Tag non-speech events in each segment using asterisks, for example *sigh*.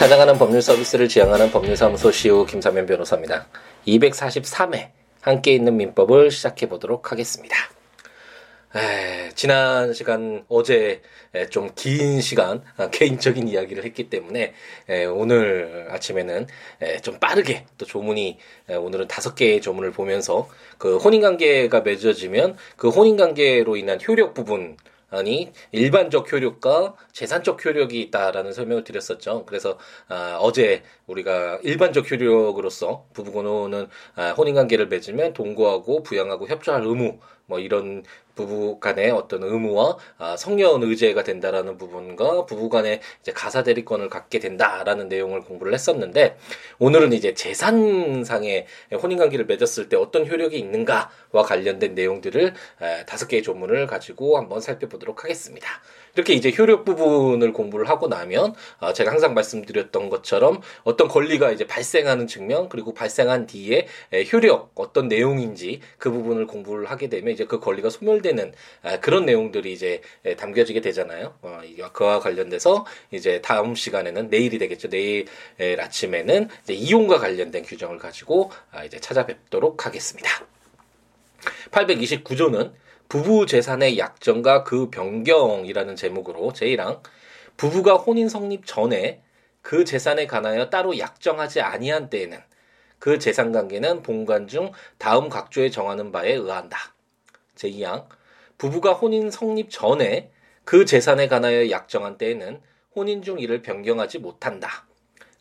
찾아가는 법률 서비스를 지향하는 법률사무소 시우 김사면 변호사입니다. 243회 함께 있는 민법을 시작해 보도록 하겠습니다. 에, 지난 시간 어제 좀 긴 시간 아, 개인적인 이야기를 했기 때문에 에, 오늘 아침에는 에, 좀 빠르게 또 조문이 오늘은 다섯 개의 조문을 보면서 그 혼인관계가 맺어지면 그 혼인관계로 인한 효력 부분 아니 일반적 효력과 재산적 효력이 있다라는 설명을 드렸었죠. 그래서 아, 어제 우리가 일반적 효력으로서 부부간호는 아, 혼인관계를 맺으면 동거하고 부양하고 협조할 의무 뭐 이런 부부 간의 어떤 의무와 아, 성년 의제가 된다라는 부분과 부부 간의 이제 가사 대리권을 갖게 된다라는 내용을 공부를 했었는데 오늘은 이제 재산상의 혼인 관계를 맺었을 때 어떤 효력이 있는가와 관련된 내용들을 다섯 개의 조문을 가지고 한번 살펴보도록 하겠습니다. 이렇게 이제 효력 부분을 공부를 하고 나면 어, 제가 항상 말씀드렸던 것처럼 어떤 권리가 이제 발생하는 측면 그리고 발생한 뒤에 효력 어떤 내용인지 그 부분을 공부를 하게 되면 이제 그 권리가 소멸되는 그런 내용들이 이제 담겨지게 되잖아요. 어, 그와 관련돼서 이제 다음 시간에는 내일이 되겠죠. 내일 아침에는 이제 이용과 관련된 규정을 가지고 아, 이제 찾아뵙도록 하겠습니다. 829조는 부부 재산의 약정과 그 변경이라는 제목으로 제1항 부부가 혼인 성립 전에 그 재산에 관하여 따로 약정하지 아니한 때에는 그 재산 관계는 본관 중 다음 각조에 정하는 바에 의한다. 제2항 부부가 혼인 성립 전에 그 재산에 관하여 약정한 때에는 혼인 중 이를 변경하지 못한다.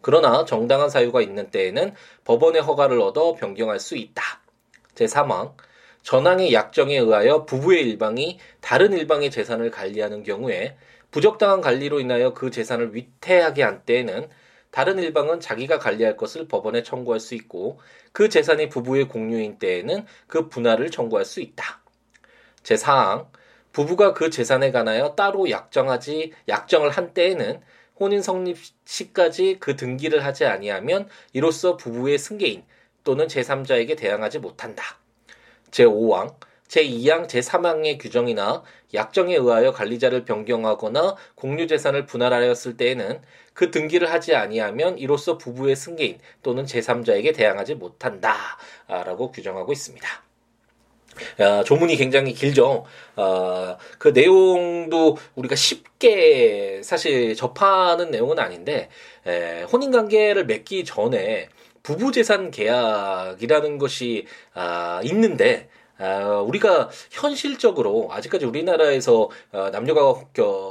그러나 정당한 사유가 있는 때에는 법원의 허가를 얻어 변경할 수 있다. 제3항 전항의 약정에 의하여 부부의 일방이 다른 일방의 재산을 관리하는 경우에 부적당한 관리로 인하여 그 재산을 위태하게 한 때에는 다른 일방은 자기가 관리할 것을 법원에 청구할 수 있고 그 재산이 부부의 공유인 때에는 그 분할을 청구할 수 있다. 제4항 부부가 그 재산에 관하여 따로 약정하지 약정을 한 때에는 혼인 성립 시까지 그 등기를 하지 아니하면 이로써 부부의 승계인 또는 제3자에게 대항하지 못한다. 제5항, 제2항, 제3항의 규정이나 약정에 의하여 관리자를 변경하거나 공유 재산을 분할하였을 때에는 그 등기를 하지 아니하면 이로써 부부의 승계인 또는 제3자에게 대항하지 못한다라고 규정하고 있습니다. 야, 조문이 굉장히 길죠. 어, 그 내용도 우리가 쉽게 사실 접하는 내용은 아닌데 에, 혼인 관계를 맺기 전에 부부재산 계약이라는 것이 아, 있는데 아, 우리가 현실적으로 아직까지 우리나라에서 어, 남녀가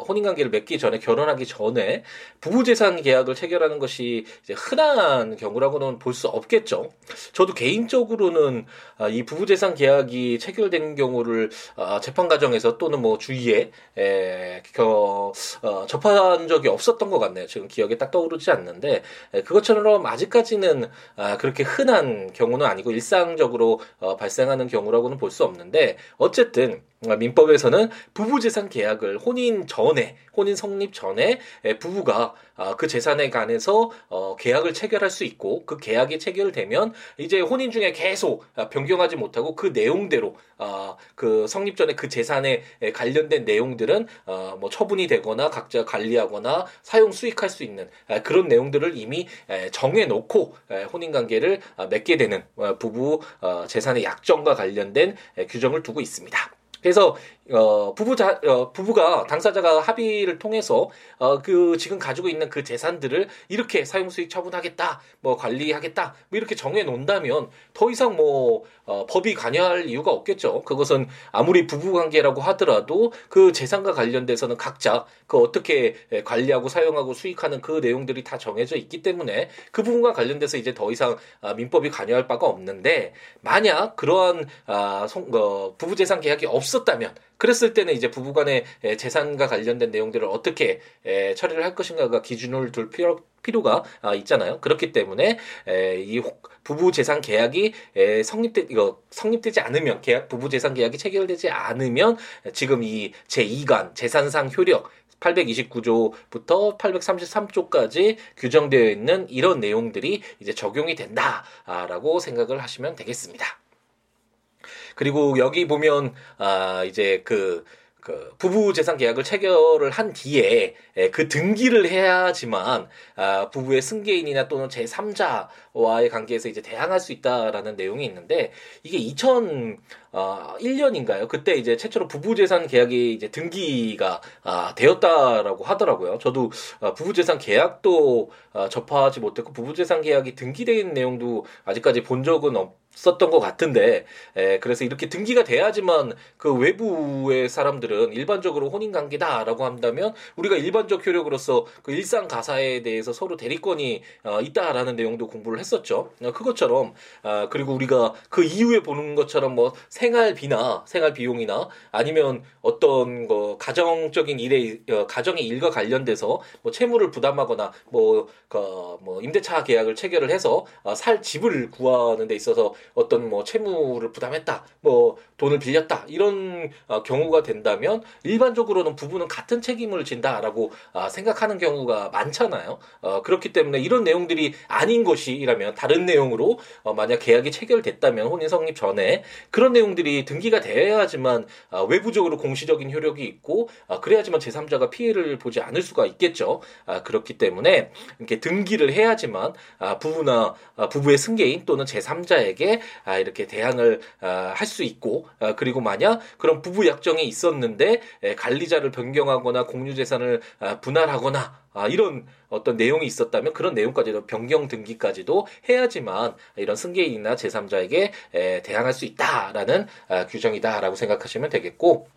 혼인관계를 맺기 전에 결혼하기 전에 부부재산 계약을 체결하는 것이 이제 흔한 경우라고는 볼 수 없겠죠. 저도 개인적으로는 아, 이 부부재산 계약이 체결된 경우를 아, 재판 과정에서 또는 뭐 주위에 에, 겨, 어, 접한 적이 없었던 것 같네요. 지금 기억에 딱 떠오르지 않는데 에, 그것처럼 아직까지는 아, 그렇게 흔한 경우는 아니고 일상적으로 어, 발생하는 경우라고는 볼 수 없는데 어쨌든 민법에서는 부부재산 계약을 혼인 전에 혼인 성립 전에 부부가 아, 그 재산에 관해서 어, 계약을 체결할 수 있고 그 계약이 체결되면 이제 혼인 중에 계속 아, 변경하지 못하고 그 내용대로 아, 그 성립 전에 그 재산에 관련된 내용들은 어, 뭐 처분이 되거나 각자 관리하거나 사용 수익할 수 있는 그런 내용들을 이미 정해놓고 혼인 관계를 맺게 되는 어, 부부 재산의 약정과 관련된 규정을 두고 있습니다. 그래서 어, 부부자, 어, 부부가 당사자가 합의를 통해서 어, 그 지금 가지고 있는 그 재산들을 이렇게 사용수익 처분하겠다, 뭐 관리하겠다, 뭐 이렇게 정해 놓는다면 더 이상 뭐 어, 법이 관여할 이유가 없겠죠. 그것은 아무리 부부관계라고 하더라도 그 재산과 관련돼서는 각자 그 어떻게 관리하고 사용하고 수익하는 그 내용들이 다 정해져 있기 때문에 그 부분과 관련돼서 이제 더 이상 아, 민법이 관여할 바가 없는데 만약 그러한 아, 송, 어, 부부재산 계약이 없었다면 그랬을 때는 이제 부부간의 재산과 관련된 내용들을 어떻게 처리를 할 것인가가 기준을 둘 필요, 필요가 아, 있잖아요. 그렇기 때문에 이 부부 재산 계약이 성립되 이거 성립되지 않으면 계약 부부 재산 계약이 체결되지 않으면 지금 이 제2관 재산상 효력 829조부터 833조까지 규정되어 있는 이런 내용들이 이제 적용이 된다라고 생각을 하시면 되겠습니다. 그리고 여기 보면 아 이제 그그 그 부부 재산 계약을 체결을 한 뒤에 에, 그 등기를 해야지만 아, 부부의 승계인이나 또는 제 3자와의 관계에서 이제 대항할 수 있다라는 내용이 있는데 이게 2000 어, 1년인가요? 그때 이제 최초로 부부 재산 계약이 이제 등기가 아, 되었다라고 하더라고요. 저도 아, 부부 재산 계약도 아, 접하지 못했고 부부 재산 계약이 등기된 내용도 아직까지 본 적은 없. 썼던 것 같은데, 에, 그래서 이렇게 등기가 돼야지만 그 외부의 사람들은 일반적으로 혼인 관계다라고 한다면 우리가 일반적 효력으로서 그 일상 가사에 대해서 서로 대리권이 어, 있다라는 내용도 공부를 했었죠. 어, 그것처럼 아, 그리고 우리가 그 이후에 보는 것처럼 뭐 생활비나 생활 비용이나 아니면 어떤 거 가정적인 일에 어, 가정의 일과 관련돼서 뭐 채무를 부담하거나 뭐, 그, 뭐 임대차 계약을 체결을 해서 어, 살 집을 구하는 데 있어서 어떤 뭐 채무를 부담했다, 뭐 돈을 빌렸다 이런 어, 경우가 된다면 일반적으로는 부부는 같은 책임을 진다라고 어, 생각하는 경우가 많잖아요. 어, 그렇기 때문에 이런 내용들이 아닌 것이라면 다른 내용으로 어, 만약 계약이 체결됐다면 혼인 성립 전에 그런 내용 내용들이 등기가 돼야지만 아, 외부적으로 공시적인 효력이 있고 아, 그래야지만 제3자가 피해를 보지 않을 수가 있겠죠. 아, 그렇기 때문에 이렇게 등기를 해야지만 부부나 부부의 승계인 또는 제3자에게 이렇게 대항을 할수 있고 그리고 만약 그런 부부 약정이 있었는데 관리자를 변경하거나 공유 재산을 분할하거나 아, 이런 어떤 내용이 있었다면 그런 내용까지도 변경 등기까지도 해야지만 이런 승계인이나 제3자에게 에, 대항할 수 있다라는 아, 규정이다라고 생각하시면 되겠고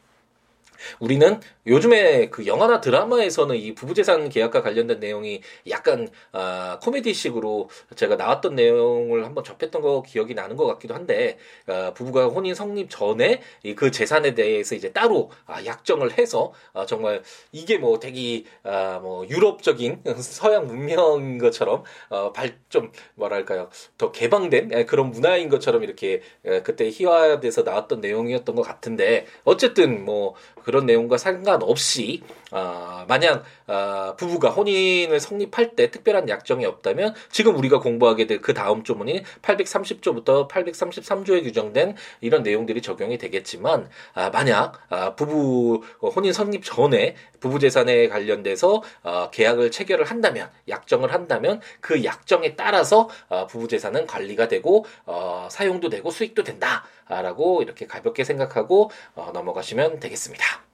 우리는 요즘에 그 영화나 드라마에서는 이 부부재산 계약과 관련된 내용이 약간 아, 코미디식으로 제가 나왔던 내용을 한번 접했던 거 기억이 나는 것 같기도 한데 아, 부부가 혼인 성립 전에 그 재산에 대해서 이제 따로 아, 약정을 해서 아, 정말 이게 뭐 되게 아, 뭐 유럽적인 *laughs* 서양 문명인 것처럼 어, 발좀 뭐랄까요? 더 개방된 그런 문화인 것처럼 이렇게 그때 희화돼서 나왔던 내용이었던 것 같은데 어쨌든 뭐 그런 내용과 상관없이 아, 만약 아, 부부가 혼인을 성립할 때 특별한 약정이 없다면 지금 우리가 공부하게 될 그 다음 조문인 830조부터 833조에 규정된 이런 내용들이 적용이 되겠지만 아, 만약 아, 부부 혼인 성립 전에 부부 재산에 관련돼서 아, 계약을 체결을 한다면 약정을 한다면 그 약정에 따라서 아, 부부 재산은 관리가 되고 어, 사용도 되고 수익도 된다라고 이렇게 가볍게 생각하고 어, 넘어가시면 되겠습니다.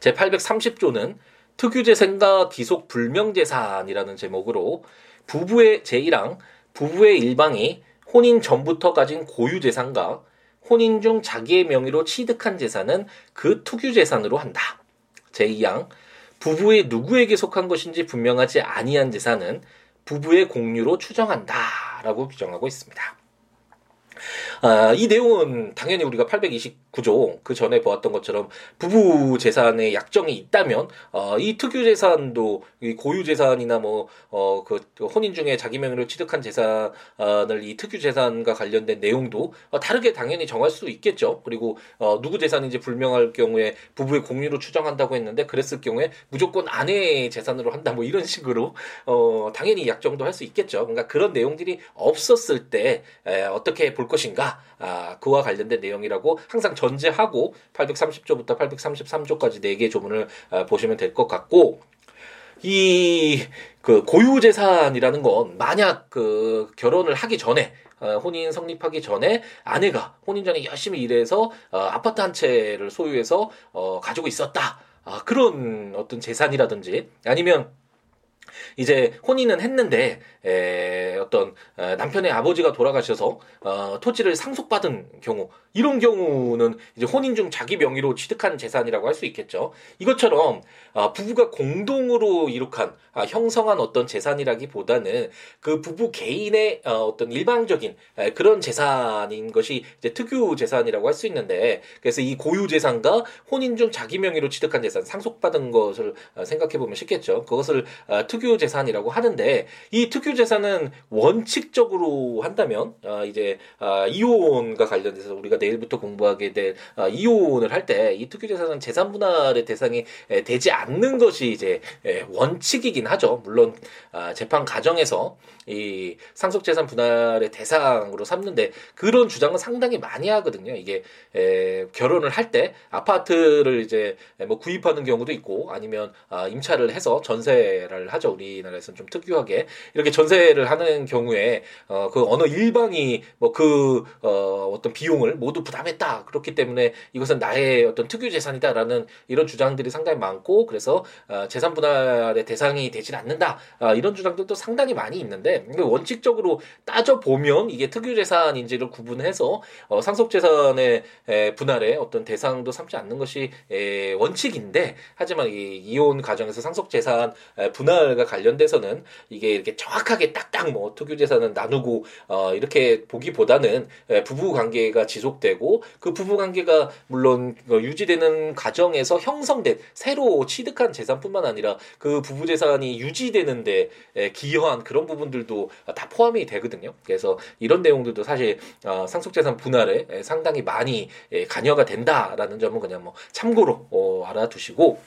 제830조는 특유재산과 기속 불명재산이라는 제목으로 부부의 제1항 부부의 일방이 혼인 전부터 가진 고유재산과 혼인 중 자기의 명의로 취득한 재산은 그 투규재산으로 한다. 제2항 부부의 누구에게 속한 것인지 분명하지 아니한 재산은 부부의 공유로 추정한다라고 규정하고 있습니다. 아, 이 내용은 당연히 우리가 829조 그 전에 보았던 것처럼 부부 재산의 약정이 있다면 어, 이 특유 재산도 이 고유 재산이나 뭐 어, 그 혼인 중에 자기 명의로 취득한 재산을 이 특유 재산과 관련된 내용도 어, 다르게 당연히 정할 수 있겠죠. 그리고 어, 누구 재산인지 불명할 경우에 부부의 공유로 추정한다고 했는데 그랬을 경우에 무조건 아내의 재산으로 한다 뭐 이런 식으로 어, 당연히 약정도 할 수 있겠죠. 그러니까 그런 내용들이 없었을 때 에, 어떻게 볼 것인가 아, 그와 관련된 내용이라고 항상 전제하고 830조부터 833조까지 4개 조문을 아, 보시면 될 것 같고 이 그 고유 재산이라는 건 만약 그 결혼을 하기 전에 어, 혼인 성립하기 전에 아내가 혼인 전에 열심히 일해서 어, 아파트 한 채를 소유해서 어, 가지고 있었다. 아, 그런 어떤 재산이라든지 아니면 이제 혼인은 했는데 에, 어떤 에, 남편의 아버지가 돌아가셔서 어, 토지를 상속받은 경우 이런 경우는 이제 혼인 중 자기 명의로 취득한 재산이라고 할 수 있겠죠. 이것처럼 어, 부부가 공동으로 이룩한 아, 형성한 어떤 재산이라기보다는 그 부부 개인의 어, 어떤 일방적인 에, 그런 재산인 것이 이제 특유 재산이라고 할 수 있는데 그래서 이 고유 재산과 혼인 중 자기 명의로 취득한 재산 상속받은 것을 어, 생각해 보면 쉽겠죠. 그것을 어, 특유 재산이라고 하는데 이 특유 특유 재산은 원칙적으로 한다면 아, 이제 아, 이혼과 관련돼서 우리가 내일부터 공부하게 될 아, 이혼을 할 때 이 특유 재산은 재산 분할의 대상이 에, 되지 않는 것이 이제 에, 원칙이긴 하죠. 물론 아, 재판 과정에서 이 상속 재산 분할의 대상으로 삼는데 그런 주장은 상당히 많이 하거든요. 이게 에, 결혼을 할 때 아파트를 이제 뭐 구입하는 경우도 있고 아니면 아, 임차를 해서 전세를 하죠. 우리나라에서는 좀 특유하게 이렇게 전 세를 하는 경우에 어, 그 어느 일방이 뭐 그 어, 어떤 비용을 모두 부담했다. 그렇기 때문에 이것은 나의 어떤 특유 재산이다라는 이런 주장들이 상당히 많고 그래서 어, 재산 분할의 대상이 되질 않는다. 아, 이런 주장들도 상당히 많이 있는데 원칙적으로 따져 보면 이게 특유 재산인지를 구분해서 어, 상속 재산의 분할에 어떤 대상도 삼지 않는 것이 에, 원칙인데 하지만 이 이혼 과정에서 상속 재산 분할과 관련돼서는 이게 이렇게 정확 하게 딱딱 뭐 특유 재산은 나누고 어, 이렇게 보기보다는 에, 부부 관계가 지속되고 그 부부 관계가 물론 어, 유지되는 과정에서 형성된 새로 취득한 재산뿐만 아니라 그 부부 재산이 유지되는데 에, 기여한 그런 부분들 내용들도 다 포함이 되거든요. 그래서 이런 내용들도 사실 어, 상속재산 분할에 상당히 많이 예, 관여가 된다라는 점은 그냥 뭐 참고로 어, 알아두시고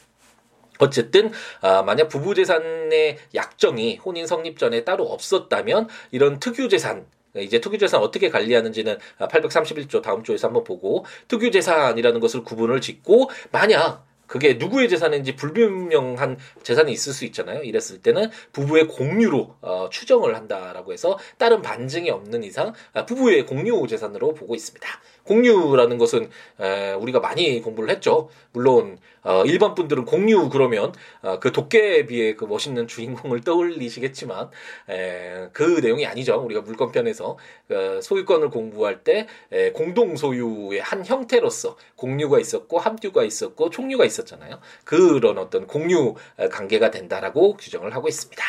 어쨌든 아, 만약 부부 재산의 약정이 혼인 성립 전에 따로 없었다면 이런 특유 재산 이제 특유재산 어떻게 관리하는지는 831조 다음 조에서 한번 보고 특유재산이라는 것을 구분을 짓고 만약 그게 누구의 재산인지 불분명한 재산이 있을 수 있잖아요. 이랬을 때는 부부의 공유로 어, 추정을 한다라고 해서 다른 반증이 없는 이상 아, 부부의 공유 재산으로 보고 있습니다. 공유라는 것은 에, 우리가 많이 공부를 했죠. 물론 어, 일반 분들은 공유 그러면 어, 그 도깨비의 그 멋있는 주인공을 떠올리시겠지만 에, 그 내용이 아니죠. 우리가 물권편에서 그 소유권을 공부할 때 에, 공동 소유의 한 형태로서 공유가 있었고 함유가 있었고 총유가 있었잖아요. 그런 어떤 공유 관계가 된다라고 규정을 하고 있습니다.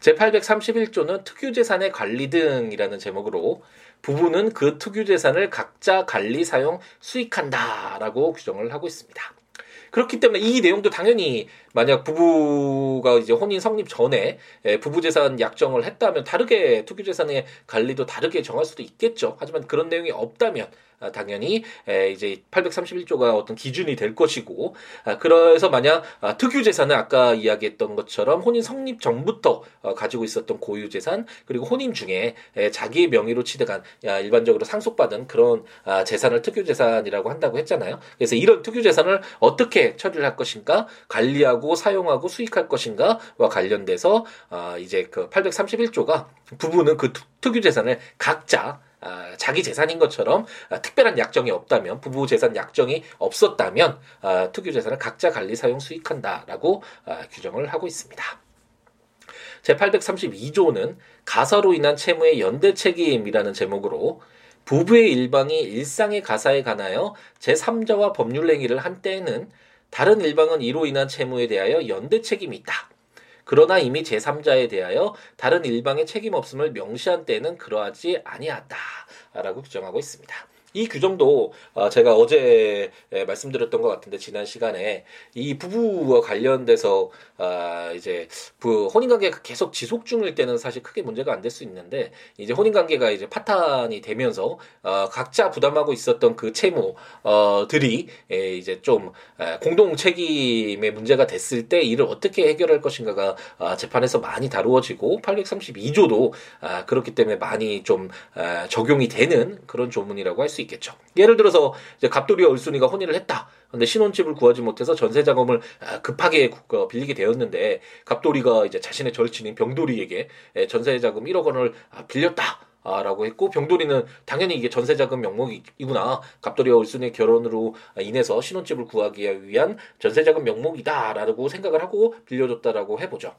제831조는 특유재산의 관리 등이라는 제목으로 부부는 그 특유 재산을 각자 관리, 사용, 수익한다라고 규정을 하고 있습니다. 그렇기 때문에 이 내용도 당연히 만약 부부가 이제 혼인 성립 전에 부부 재산 약정을 했다면 다르게 투기 재산의 관리도 다르게 정할 수도 있겠죠. 하지만 그런 내용이 없다면 아, 당연히 이제 831조가 어떤 기준이 될 것이고 아, 그래서 만약 아, 특유 재산은 아까 이야기했던 것처럼 혼인 성립 전부터 어, 가지고 있었던 고유 재산 그리고 혼인 중에 자기의 명의로 취득한 일반적으로 상속받은 그런 재산을 특유 재산이라고 한다고 했잖아요. 그래서 이런 특유 재산을 어떻게 처리를 할 것인가 관리하고 사용하고 수익할 것인가와 관련돼서 이제 그 831조가 부부는 그 특유 재산을 각자 아, 자기 재산인 것처럼 아, 특별한 약정이 없다면 부부 재산 약정이 없었다면 아, 특유 재산을 각자 관리 사용 수익한다라고 규정을 하고 있습니다. 제832조는 가사로 인한 채무의 연대 책임이라는 제목으로 부부의 일방이 일상의 가사에 관하여 제3자와 법률 행위를 한 때에는 다른 일방은 이로 인한 채무에 대하여 연대 책임이 있다. 그러나 이미 제3자에 대하여 다른 일방의 책임 없음을 명시한 때는 그러하지 아니하다라고 규정하고 있습니다. 이 규정도 어, 제가 어제 말씀드렸던 것 같은데 지난 시간에 이 부부와 관련돼서 아, 이제 그 혼인 관계가 계속 지속 중일 때는 사실 크게 문제가 안 될 수 있는데 이제 혼인 관계가 이제 파탄이 되면서 어, 각자 부담하고 있었던 그 채무들이 이제 좀 공동 책임의 문제가 됐을 때 이를 어떻게 해결할 것인가가 아, 재판에서 많이 다루어지고 832조도 아, 그렇기 때문에 많이 좀 적용이 되는 그런 조문이라고 할 수 있습니다. 있겠죠. 예를 들어서 이제 갑돌이와 을순이가 혼인을 했다. 근데 신혼집을 구하지 못해서 전세 자금을 아, 급하게 빌리게 되었는데 갑돌이가 이제 자신의 절친인 병돌이에게 전세 자금 1억 원을 아, 빌렸다. 라고 했고 병돌이는 당연히 이게 전세자금 명목이구나 갑돌이와 을순의 결혼으로 인해서 신혼집을 구하기 위한 전세자금 명목이다라고 생각을 하고 빌려줬다라고 해보죠.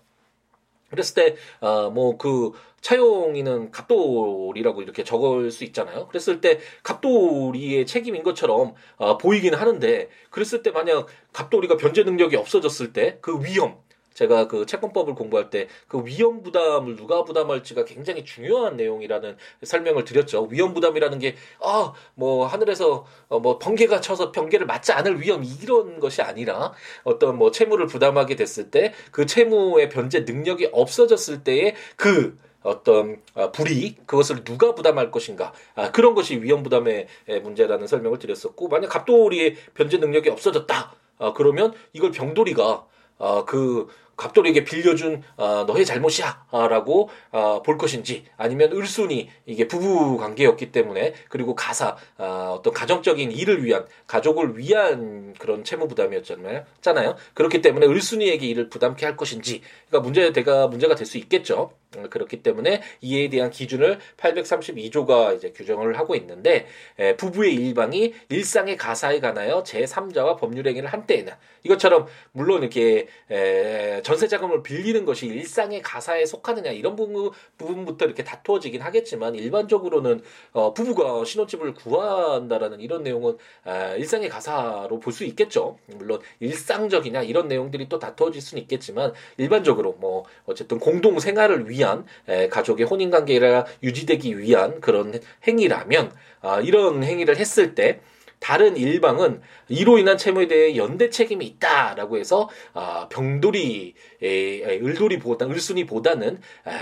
그랬을 때, 어, 뭐, 그, 차용이는 갑돌이라고 이렇게 적을 수 있잖아요. 그랬을 때, 갑돌이의 책임인 것처럼, 어, 보이긴 하는데, 그랬을 때 만약 갑돌이가 변제 능력이 없어졌을 때, 그 위험, 제가 그 채권법을 공부할 때 그 위험 부담을 누가 부담할지가 굉장히 중요한 내용이라는 설명을 드렸죠. 위험 부담이라는 게 아 뭐 하늘에서 어 뭐 번개가 쳐서 번개를 맞지 않을 위험 이런 것이 아니라 어떤 뭐 채무를 부담하게 됐을 때 그 채무의 변제 능력이 없어졌을 때의 그 어떤 아, 불이익 그것을 누가 부담할 것인가 아, 그런 것이 위험 부담의 문제라는 설명을 드렸었고 만약 갑돌이의 변제 능력이 없어졌다 아, 그러면 이걸 병돌이가 아, 그 갑돌에게 빌려준 어, 너의 잘못이야라고 어, 볼 것인지 아니면 을순이 이게 부부 관계였기 때문에 그리고 가사 어, 어떤 가정적인 일을 위한 가족을 위한 그런 채무 부담이었잖아요. 잖아요. 그렇기 때문에 을순이에게 일을 부담케 할 것인지 그러니까 문제가 문제가 될 수 있겠죠. 어, 그렇기 때문에 이에 대한 기준을 832조가 이제 규정을 하고 있는데 에, 부부의 일방이 일상의 가사에 관하여 제3자와 법률 행위를 한 때에는 이것처럼 물론 이렇게 에, 전세 자금을 빌리는 것이 일상의 가사에 속하느냐 이런 부분, 부분부터 이렇게 다투어지긴 하겠지만 일반적으로는 어, 부부가 신혼집을 구한다라는 이런 내용은 에, 일상의 가사로 볼 수 있겠죠. 물론 일상적이냐 이런 내용들이 또 다투어질 수는 있겠지만 일반적으로 뭐 어쨌든 공동 생활을 위한 위한 가족의 혼인 관계가 유지되기 위한 그런 행위라면 아, 이런 행위를 했을 때 다른 일방은 이로 인한 채무에 대해 연대 책임이 있다라고 해서 아, 병돌이 을돌이 보다 을순이 보다는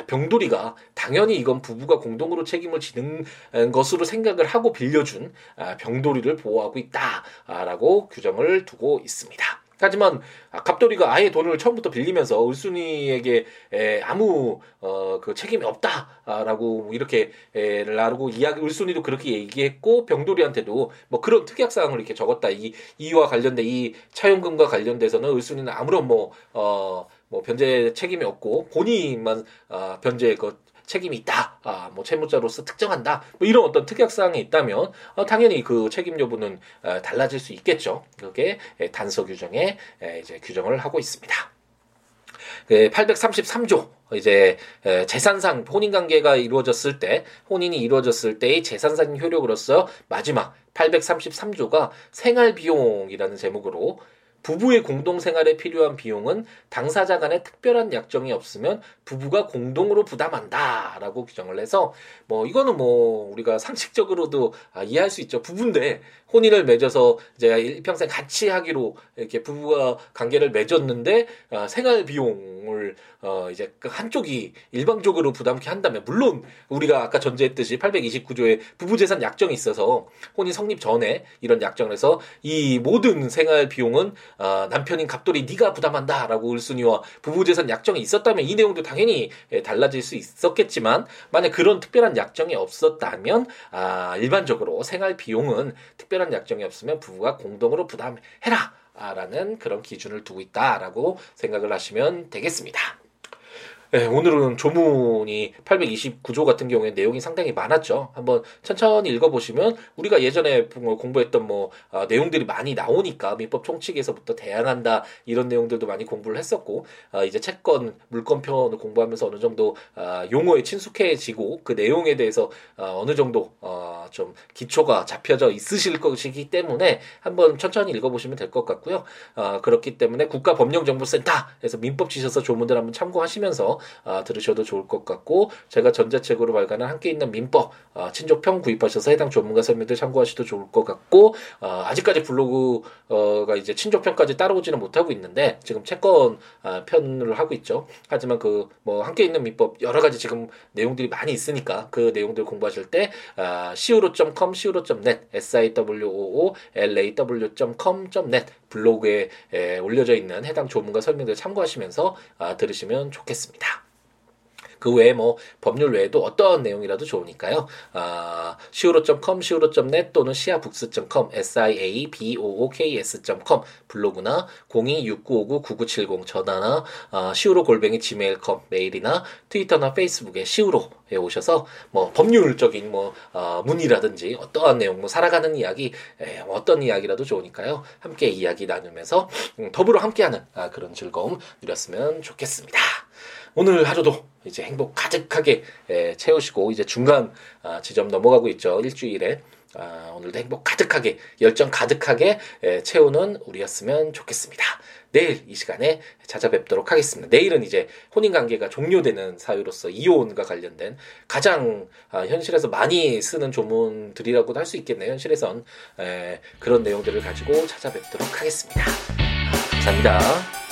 병돌이가 당연히 이건 부부가 공동으로 책임을 지는 것으로 생각을 하고 빌려준 아, 병돌이를 보호하고 있다라고 규정을 두고 있습니다. 하지만 갑돌이가 아예 돈을 처음부터 빌리면서 을순이에게 에, 아무 어, 그 책임이 없다라고 이렇게 에, 라고 이야기 을순이도 그렇게 얘기했고 병돌이한테도 뭐 그런 특약 사항을 이렇게 적었다. 이 이와 관련된 이 차용금과 관련돼서는 을순이는 아무런 뭐 어, 뭐 변제 책임이 없고 본인만 어, 변제 그 책임이 있다. 아, 뭐 채무자로서 특정한다. 뭐 이런 어떤 특약 사항이 있다면 어, 당연히 그 책임 여부는 어, 달라질 수 있겠죠. 그게 단서 규정에 에, 이제 규정을 하고 있습니다. 833조 이제 재산상 혼인 관계가 이루어졌을 때 혼인이 이루어졌을 때의 재산상 효력으로서 마지막 833조가 생활 비용이라는 제목으로 부부의 공동생활에 필요한 비용은 당사자 간에 특별한 약정이 없으면 부부가 공동으로 부담한다라고 규정을 해서 뭐 이거는 뭐 우리가 *laughs* 상식적으로도 아, 이해할 수 있죠. 부부인데 혼인을 맺어서 이제 일평생 같이 하기로 이렇게 부부가 관계를 맺었는데 어, 생활 비용을 어 이제 그 한쪽이 일방적으로 부담케 한다면 물론 우리가 아까 전제했듯이 829조에 부부 재산 약정이 있어서 혼인 성립 전에 이런 약정을 해서 이 모든 생활 비용은 어 남편인 갑돌이 네가 부담한다라고 을순이와 부부 재산 약정이 있었다면 이 내용도 당연히 예, 달라질 수 있었겠지만 만약 그런 특별한 약정이 없었다면 아 일반적으로 생활 비용은 특별한 약정이 없으면 부부가 공동으로 부담해라. 라는 그런 기준을 두고 있다라고 생각을 하시면 되겠습니다. 네, 오늘은 조문이 829조 같은 경우에 내용이 상당히 많았죠. 한번 천천히 읽어보시면 우리가 예전에 뭐 공부했던 뭐 어, 내용들이 많이 나오니까 민법 총칙에서부터 대항한다 이런 내용들도 많이 공부를 했었고 어, 이제 채권 물권 편을 공부하면서 어느 정도 어, 용어에 친숙해지고 그 내용에 대해서 어, 어느 정도 어, 좀 기초가 잡혀져 있으실 것이기 때문에 한번 천천히 읽어보시면 될 것 같고요. 어, 그렇기 때문에 국가법령정보센터에서 민법 지셔서 조문들 한번 참고하시면서 아, 들으셔도 좋을 것 같고 제가 전자책으로 발간한 함께 있는 민법 아, 친족평 구입하셔서 해당 전문가 설명들 참고하셔도 좋을 것 같고 아, 아직까지 블로그가 이제 친족평까지 따라오지는 못하고 있는데 지금 채권 아, 편을 하고 있죠. 하지만 그 뭐 함께 있는 민법 여러 가지 지금 내용들이 많이 있으니까 그 내용들 공부하실 때 아, siwo.com, siwo.net, s 블로그에 에, 올려져 있는 해당 조문과 설명들 참고하시면서 아, 들으시면 좋겠습니다. 그 외에 뭐 법률 외에도 어떤 내용이라도 좋으니까요. 아, siwo.com, siwo.net 또는 siabooks.com, siabooks.com 블로그나 026959-9970 전화나 아, siwo 골뱅이 gmail.com 메일이나 트위터나 페이스북에 siwo에 오셔서 뭐 법률적인 뭐 어, 문의라든지 어떠한 내용, 뭐 살아가는 이야기, 에, 뭐 어떤 이야기라도 좋으니까요. 함께 이야기 나누면서 음, 더불어 함께하는 아, 그런 즐거움 누렸으면 좋겠습니다. 오늘 하루도 이제 행복 가득하게 예, 채우시고 이제 중간 아, 지점 넘어가고 있죠. 일주일에 아, 오늘도 행복 가득하게 열정 가득하게 예, 채우는 우리였으면 좋겠습니다. 내일 이 시간에 찾아뵙도록 하겠습니다. 내일은 이제 혼인 관계가 종료되는 사유로서 이혼과 관련된 가장 아, 현실에서 많이 쓰는 조문들이라고도 할 수 있겠네요. 현실에선 에, 그런 내용들을 가지고 찾아뵙도록 하겠습니다. 아, 감사합니다.